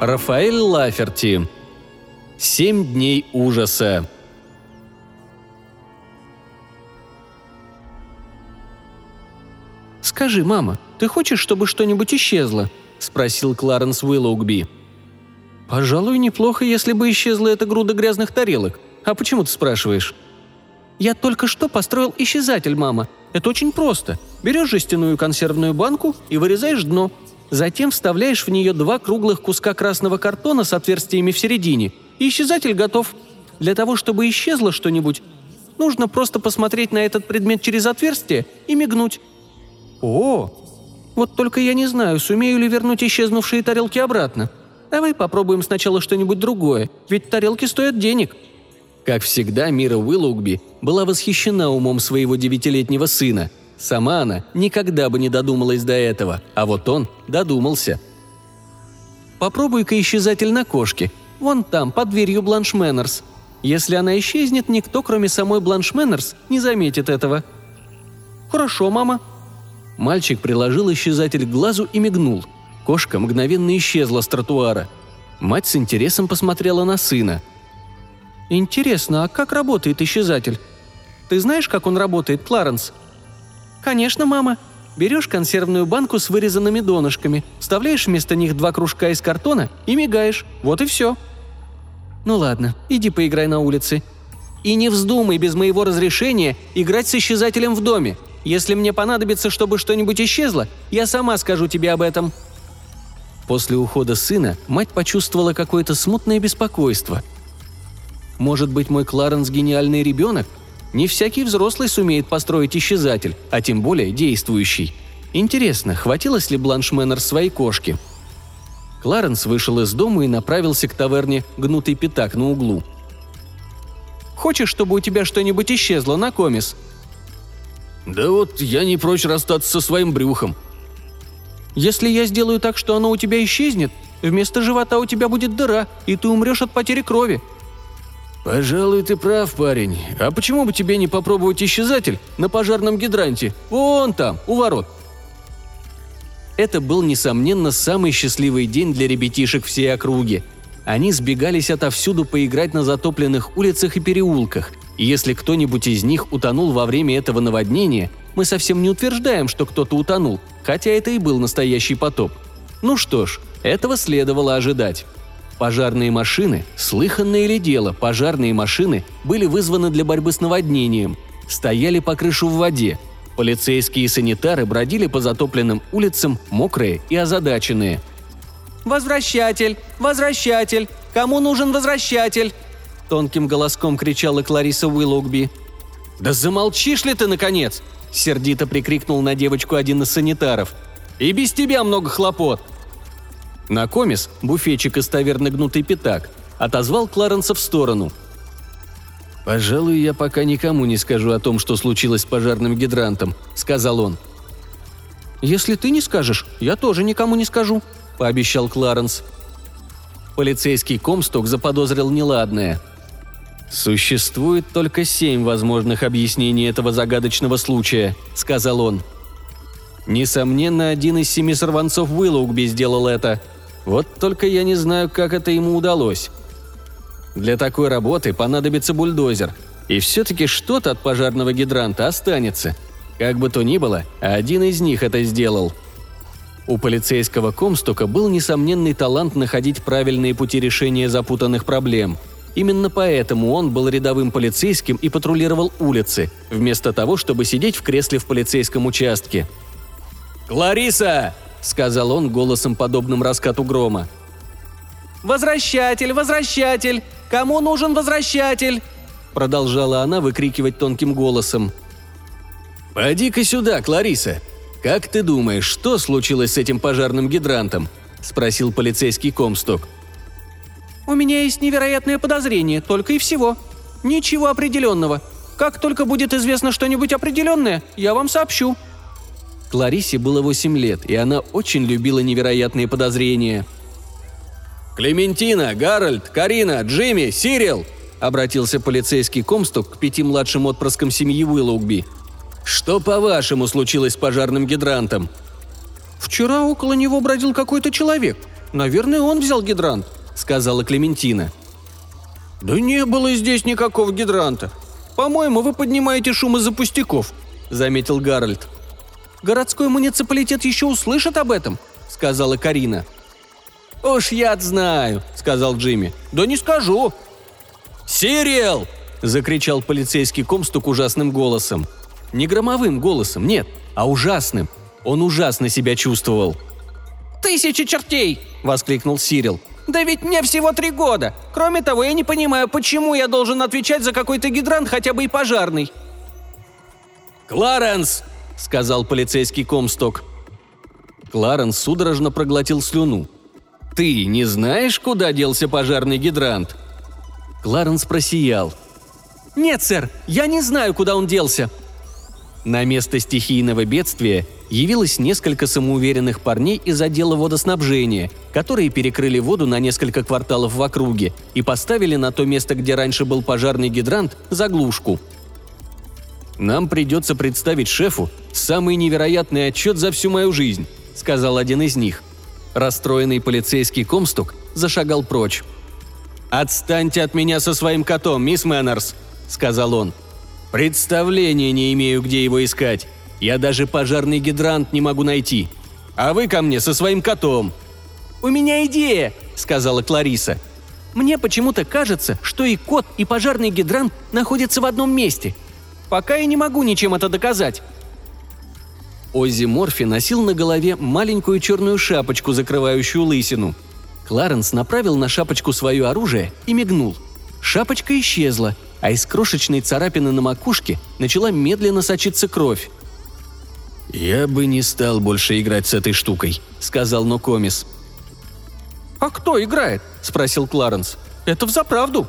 Рафаэль Лаферти. Семь дней ужаса. «Скажи, мама, ты хочешь, чтобы что-нибудь исчезло?» – спросил Кларенс Уиллоугби. «Пожалуй, неплохо, если бы исчезла эта груда грязных тарелок. А почему ты спрашиваешь?» «Я только что построил исчезатель, мама. Это очень просто. Берешь жестяную консервную банку и вырезаешь дно. Затем вставляешь в нее два круглых куска красного картона с отверстиями в середине, и исчезатель готов. Для того, чтобы исчезло что-нибудь, нужно просто посмотреть на этот предмет через отверстие и мигнуть. О, вот только я не знаю, сумею ли вернуть исчезнувшие тарелки обратно. Давай попробуем сначала что-нибудь другое, ведь тарелки стоят денег. Как всегда, Мира Уиллоугби была восхищена умом своего девятилетнего сына. Сама она никогда бы не додумалась до этого, а вот он додумался. «Попробуй-ка исчезатель на кошке. Вон там, под дверью Бланш Мэннерс. Если она исчезнет, никто, кроме самой Бланш Мэннерс, не заметит этого». «Хорошо, мама», Мальчик приложил исчезатель к глазу и мигнул. Кошка мгновенно исчезла с тротуара. Мать с интересом посмотрела на сына. «Интересно, а как работает исчезатель? Ты знаешь, как он работает, Кларенс?» «Конечно, мама. Берешь консервную банку с вырезанными донышками, вставляешь вместо них два кружка из картона и мигаешь. Вот и все». «Ну ладно, иди поиграй на улице. И не вздумай без моего разрешения играть с исчезателем в доме. Если мне понадобится, чтобы что-нибудь исчезло, я сама скажу тебе об этом». После ухода сына мать почувствовала какое-то смутное беспокойство. «Может быть, мой Кларенс гениальный ребенок? Не всякий взрослый сумеет построить исчезатель, а тем более действующий. Интересно, хватилось ли Бланш Мэннер своей кошки?» Кларенс вышел из дома и направился к таверне «Гнутый пятак» на углу. «Хочешь, чтобы у тебя что-нибудь исчезло на комис?» «Да вот я не прочь расстаться со своим брюхом». «Если я сделаю так, что оно у тебя исчезнет, вместо живота у тебя будет дыра, и ты умрешь от потери крови». «Пожалуй, ты прав, парень. А почему бы тебе не попробовать исчезатель на пожарном гидранте? Вон там, у ворот». Это был, несомненно, самый счастливый день для ребятишек всей округи. Они сбегались отовсюду поиграть на затопленных улицах и переулках, и если кто-нибудь из них утонул во время этого наводнения, мы совсем не утверждаем, что кто-то утонул, хотя это и был настоящий потоп. Ну что ж, этого следовало ожидать. Пожарные машины, слыханное ли дело, пожарные машины были вызваны для борьбы с наводнением, стояли по крышу в воде. Полицейские и санитары бродили по затопленным улицам, мокрые и озадаченные. «Возвращатель! Возвращатель! Кому нужен возвращатель?» Тонким голоском кричала Клариса Уиллоугби. «Да замолчишь ли ты, наконец!» – сердито прикрикнул на девочку один из санитаров. «И без тебя много хлопот!» На комис буфетчик из таверны «Гнутый пятак» отозвал Кларенса в сторону. «Пожалуй, я пока никому не скажу о том, что случилось с пожарным гидрантом», – сказал он. «Если ты не скажешь, я тоже никому не скажу», – пообещал Кларенс. Полицейский Комсток заподозрил неладное – «Существует только семь возможных объяснений этого загадочного случая», — сказал он. «Несомненно, один из семи сорванцов Уиллоугби сделал это. Вот только я не знаю, как это ему удалось. Для такой работы понадобится бульдозер. И все-таки что-то от пожарного гидранта останется. Как бы то ни было, один из них это сделал». У полицейского Комстока был несомненный талант находить правильные пути решения запутанных проблем — Именно поэтому он был рядовым полицейским и патрулировал улицы, вместо того, чтобы сидеть в кресле в полицейском участке. «Клариса!» – сказал он голосом, подобным раскату грома. «Возвращатель! Возвращатель! Кому нужен возвращатель?» Продолжала она выкрикивать тонким голосом. «Поди-ка сюда, Клариса! Как ты думаешь, что случилось с этим пожарным гидрантом?» – спросил полицейский Комсток – у меня есть невероятное подозрение, только и всего. Ничего определенного. Как только будет известно что-нибудь определенное, я вам сообщу». Кларисе было 8 лет, и она очень любила невероятные подозрения. «Клементина, Гарольд, Карина, Джимми, Сирил!» – обратился полицейский Комсток к пяти младшим отпрыскам семьи Уиллоугби. «Что, по-вашему, случилось с пожарным гидрантом?» «Вчера около него бродил какой-то человек. Наверное, он взял гидрант», — сказала Клементина. «Да не было здесь никакого гидранта. По-моему, вы поднимаете шум из-за пустяков», — заметил Гарольд. «Городской муниципалитет еще услышит об этом», — сказала Карина. «Уж я знаю», — сказал Джимми. «Да не скажу». «Сириэл!» — закричал полицейский комстук ужасным голосом. Не громовым голосом, нет, а ужасным. Он ужасно себя чувствовал. «Тысячи чертей!» – воскликнул Сирил. «Да ведь мне всего три года! Кроме того, я не понимаю, почему я должен отвечать за какой-то гидрант, хотя бы и пожарный!» «Кларенс!» – сказал полицейский комсток. Кларенс судорожно проглотил слюну. «Ты не знаешь, куда делся пожарный гидрант?» Кларенс просиял. «Нет, сэр, я не знаю, куда он делся». На место стихийного бедствия явилось несколько самоуверенных парней из отдела водоснабжения, которые перекрыли воду на несколько кварталов в округе и поставили на то место, где раньше был пожарный гидрант, заглушку. «Нам придется представить шефу самый невероятный отчет за всю мою жизнь», — сказал один из них. Расстроенный полицейский комстук зашагал прочь. «Отстаньте от меня со своим котом, мисс Мэннерс», — сказал он. «Представления не имею, где его искать. Я даже пожарный гидрант не могу найти. А вы ко мне со своим котом». «У меня идея», — сказала Клариса. «Мне почему-то кажется, что и кот, и пожарный гидрант находятся в одном месте. Пока я не могу ничем это доказать». Оззи Морфи носил на голове маленькую черную шапочку, закрывающую лысину. Кларенс направил на шапочку свое оружие и мигнул. Шапочка исчезла, а из крошечной царапины на макушке начала медленно сочиться кровь. «Я бы не стал больше играть с этой штукой», — сказал Нокомис. «А кто играет?» — спросил Кларенс. «Это взаправду».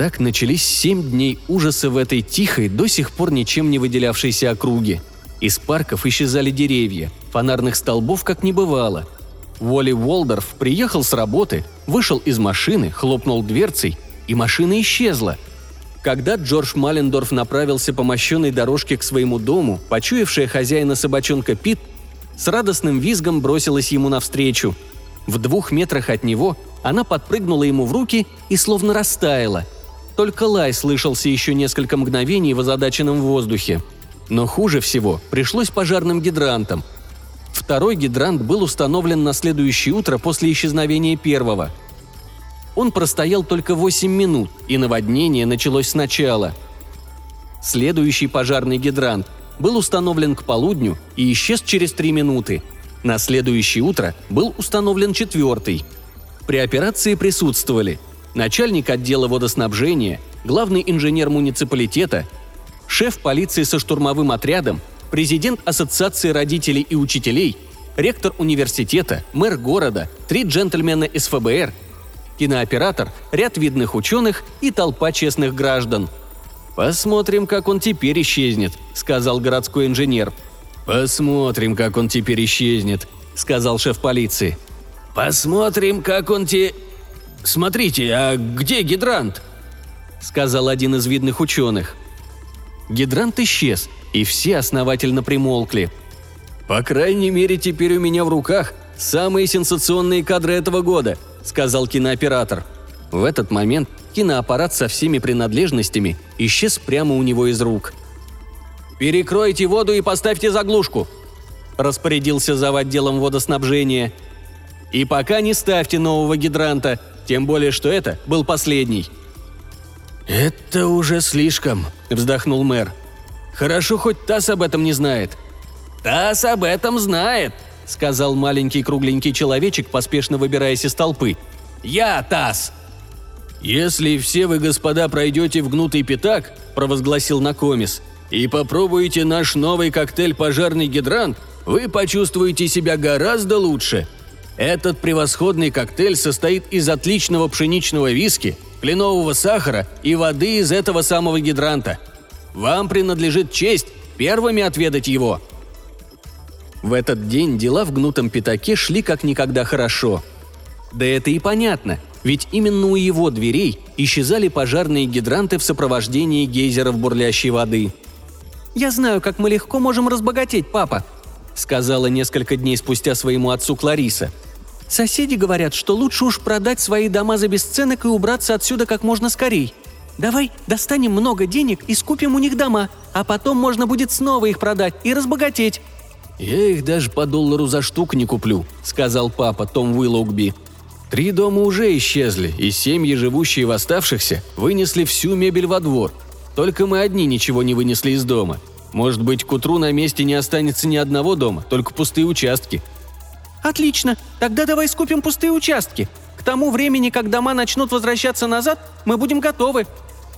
Так начались семь дней ужаса в этой тихой, до сих пор ничем не выделявшейся округе. Из парков исчезали деревья, фонарных столбов как не бывало. Уолли Волдорф приехал с работы, вышел из машины, хлопнул дверцей, и машина исчезла — когда Джордж Малендорф направился по мощенной дорожке к своему дому, почуявшая хозяина собачонка Пит с радостным визгом бросилась ему навстречу. В двух метрах от него она подпрыгнула ему в руки и словно растаяла. Только лай слышался еще несколько мгновений в озадаченном воздухе. Но хуже всего пришлось пожарным гидрантам. Второй гидрант был установлен на следующее утро после исчезновения первого – он простоял только 8 минут, и наводнение началось сначала. Следующий пожарный гидрант был установлен к полудню и исчез через 3 минуты. На следующее утро был установлен четвертый. При операции присутствовали начальник отдела водоснабжения, главный инженер муниципалитета, шеф полиции со штурмовым отрядом, президент Ассоциации родителей и учителей, ректор университета, мэр города, три джентльмена из ФБР – кинооператор, ряд видных ученых и толпа честных граждан. «Посмотрим, как он теперь исчезнет», — сказал городской инженер. «Посмотрим, как он теперь исчезнет», — сказал шеф полиции. «Посмотрим, как он те...» «Смотрите, а где гидрант?» — сказал один из видных ученых. Гидрант исчез, и все основательно примолкли. «По крайней мере, теперь у меня в руках самые сенсационные кадры этого года», – сказал кинооператор. В этот момент киноаппарат со всеми принадлежностями исчез прямо у него из рук. «Перекройте воду и поставьте заглушку», – распорядился зав. отделом водоснабжения. «И пока не ставьте нового гидранта, тем более, что это был последний». «Это уже слишком», – вздохнул мэр. «Хорошо, хоть ТАСС об этом не знает». «ТАСС об этом знает», — сказал маленький кругленький человечек, поспешно выбираясь из толпы. «Я Тасс!» «Если все вы, господа, пройдете в гнутый пятак», — провозгласил Накомис, «и попробуете наш новый коктейль «Пожарный гидрант», вы почувствуете себя гораздо лучше. Этот превосходный коктейль состоит из отличного пшеничного виски, кленового сахара и воды из этого самого гидранта. Вам принадлежит честь первыми отведать его. В этот день дела в гнутом пятаке шли как никогда хорошо. Да это и понятно, ведь именно у его дверей исчезали пожарные гидранты в сопровождении гейзеров бурлящей воды. «Я знаю, как мы легко можем разбогатеть, папа», — сказала несколько дней спустя своему отцу Клариса. Соседи говорят, что лучше уж продать свои дома за бесценок и убраться отсюда как можно скорей. Давай достанем много денег и скупим у них дома, а потом можно будет снова их продать и разбогатеть». «Я их даже по доллару за штук не куплю», — сказал папа Том Уиллоугби. «Три дома уже исчезли, и семьи, живущие в оставшихся, вынесли всю мебель во двор. Только мы одни ничего не вынесли из дома. Может быть, к утру на месте не останется ни одного дома, только пустые участки». «Отлично, тогда давай скупим пустые участки. К тому времени, как дома начнут возвращаться назад, мы будем готовы».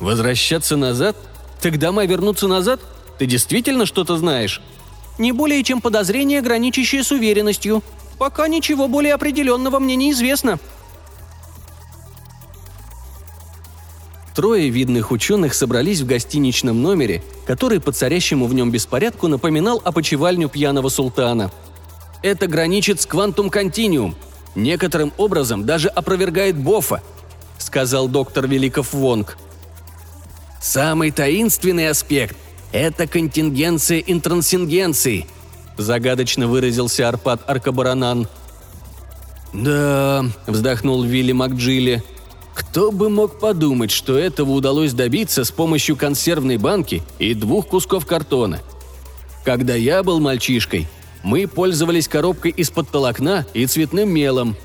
«Возвращаться назад? Так дома вернутся назад? Ты действительно что-то знаешь?» Не более чем подозрение, граничащее с уверенностью. Пока ничего более определенного мне не известно. Трое видных ученых собрались в гостиничном номере, который по царящему в нем беспорядку напоминал опочивальню пьяного султана. «Это граничит с квантум-континиум. Некоторым образом даже опровергает Бофа», — сказал доктор Великов Вонг. «Самый таинственный аспект это контингенция интрансингенции», – загадочно выразился Арпад Аркабаранан. «Да», – вздохнул Вилли Макджилли, – «кто бы мог подумать, что этого удалось добиться с помощью консервной банки и двух кусков картона. Когда я был мальчишкой, мы пользовались коробкой из-под толокна и цветным мелом».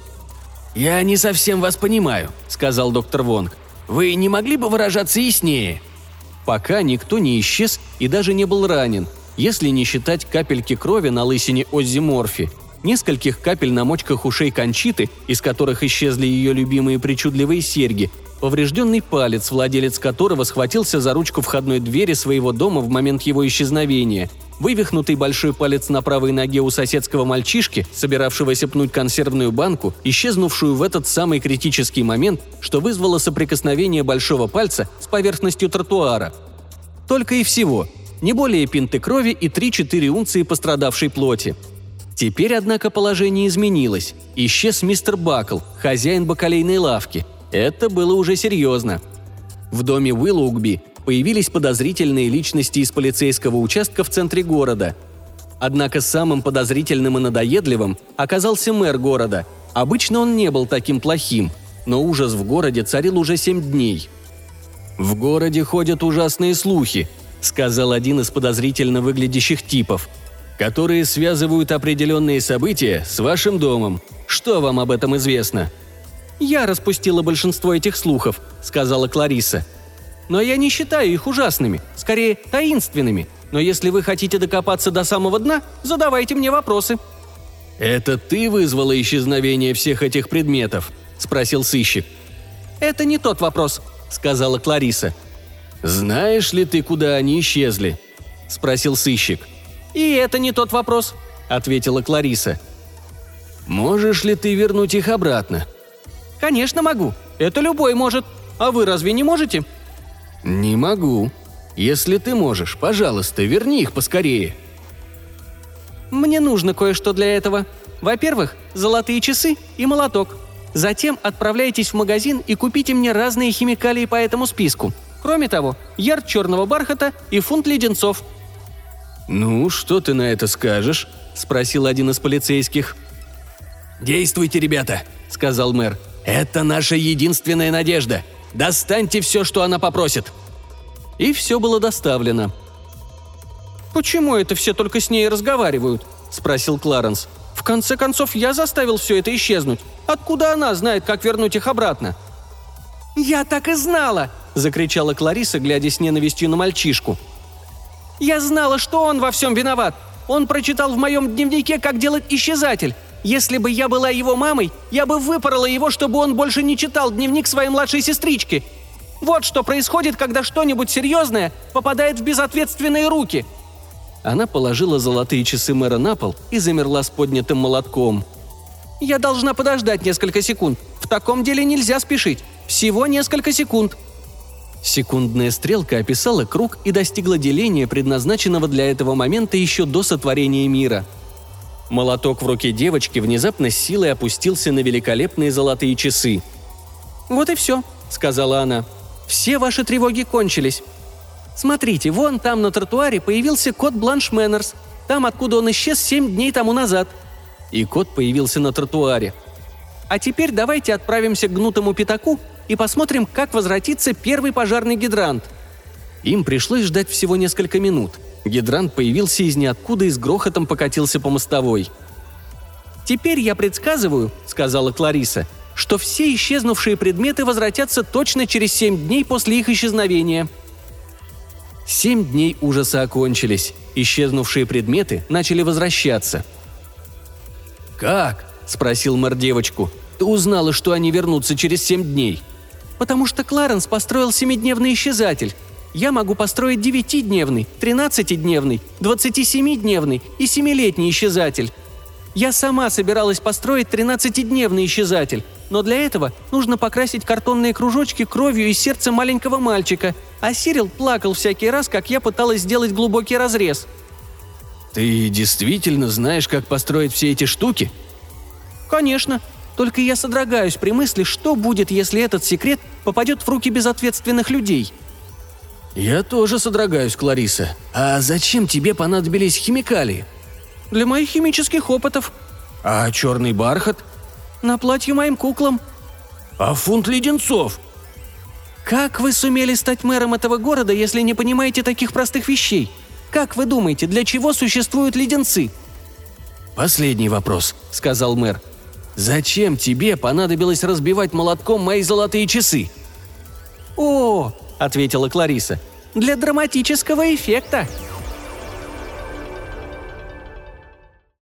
«Я не совсем вас понимаю», – сказал доктор Вонг. «Вы не могли бы выражаться яснее?» Пока никто не исчез и даже не был ранен, если не считать капельки крови на лысине Оззи Морфи, нескольких капель на мочках ушей Кончиты, из которых исчезли ее любимые причудливые серьги, поврежденный палец, владелец которого схватился за ручку входной двери своего дома в момент его исчезновения, вывихнутый большой палец на правой ноге у соседского мальчишки, собиравшегося пнуть консервную банку, исчезнувшую в этот самый критический момент, что вызвало соприкосновение большого пальца с поверхностью тротуара. Только и всего. Не более пинты крови и 3-4 унции пострадавшей плоти. Теперь, однако, положение изменилось. Исчез мистер Бакл, хозяин бакалейной лавки. Это было уже серьезно. В доме Уиллоугби появились подозрительные личности из полицейского участка в центре города. Однако самым подозрительным и надоедливым оказался мэр города. Обычно он не был таким плохим, но ужас в городе царил уже семь дней. «В городе ходят ужасные слухи», — сказал один из подозрительно выглядящих типов, которые связывают определенные события с вашим домом. Что вам об этом известно?» «Я распустила большинство этих слухов», — сказала Клариса — но я не считаю их ужасными, скорее таинственными. Но если вы хотите докопаться до самого дна, задавайте мне вопросы». «Это ты вызвала исчезновение всех этих предметов?» – спросил сыщик. «Это не тот вопрос», – сказала Клариса. «Знаешь ли ты, куда они исчезли?» – спросил сыщик. «И это не тот вопрос», – ответила Клариса. «Можешь ли ты вернуть их обратно?» «Конечно могу. Это любой может. А вы разве не можете?» «Не могу. Если ты можешь, пожалуйста, верни их поскорее». «Мне нужно кое-что для этого. Во-первых, золотые часы и молоток. Затем отправляйтесь в магазин и купите мне разные химикалии по этому списку. Кроме того, ярд черного бархата и фунт леденцов». «Ну, что ты на это скажешь?» – спросил один из полицейских. «Действуйте, ребята», – сказал мэр. «Это наша единственная надежда. Достаньте все, что она попросит!» И все было доставлено. «Почему это все только с ней разговаривают?» – спросил Кларенс. «В конце концов, я заставил все это исчезнуть. Откуда она знает, как вернуть их обратно?» «Я так и знала!» – закричала Клариса, глядя с ненавистью на мальчишку. «Я знала, что он во всем виноват. Он прочитал в моем дневнике, как делать исчезатель. Если бы я была его мамой, я бы выпорола его, чтобы он больше не читал дневник своей младшей сестрички. Вот что происходит, когда что-нибудь серьезное попадает в безответственные руки». Она положила золотые часы мэра на пол и замерла с поднятым молотком. «Я должна подождать несколько секунд. В таком деле нельзя спешить. Всего несколько секунд». Секундная стрелка описала круг и достигла деления, предназначенного для этого момента еще до сотворения мира – Молоток в руке девочки внезапно с силой опустился на великолепные золотые часы. «Вот и все», — сказала она. «Все ваши тревоги кончились. Смотрите, вон там на тротуаре появился кот Бланш Мэннерс, там, откуда он исчез семь дней тому назад». И кот появился на тротуаре. А теперь давайте отправимся к гнутому пятаку и посмотрим, как возвратится первый пожарный гидрант». Им пришлось ждать всего несколько минут. Гидрант появился из ниоткуда и с грохотом покатился по мостовой. «Теперь я предсказываю», — сказала Клариса, «что все исчезнувшие предметы возвратятся точно через семь дней после их исчезновения». Семь дней ужаса окончились. Исчезнувшие предметы начали возвращаться. «Как?» – спросил мэр девочку. «Ты узнала, что они вернутся через семь дней?» «Потому что Кларенс построил семидневный исчезатель. Я могу построить девятидневный, тринадцатидневный, двадцатисемидневный и семилетний исчезатель. Я сама собиралась построить тринадцатидневный исчезатель, но для этого нужно покрасить картонные кружочки кровью из сердца маленького мальчика, а Сирил плакал всякий раз, как я пыталась сделать глубокий разрез. «Ты действительно знаешь, как построить все эти штуки?» «Конечно. Только я содрогаюсь при мысли, что будет, если этот секрет попадет в руки безответственных людей». «Я тоже содрогаюсь, Клариса. А зачем тебе понадобились химикалии?» «Для моих химических опытов». «А черный бархат?» «На платье моим куклам». «А фунт леденцов?» «Как вы сумели стать мэром этого города, если не понимаете таких простых вещей? Как вы думаете, для чего существуют леденцы?» «Последний вопрос», — сказал мэр. «Зачем тебе понадобилось разбивать молотком мои золотые часы?» «О, — ответила Клариса, — для драматического эффекта»,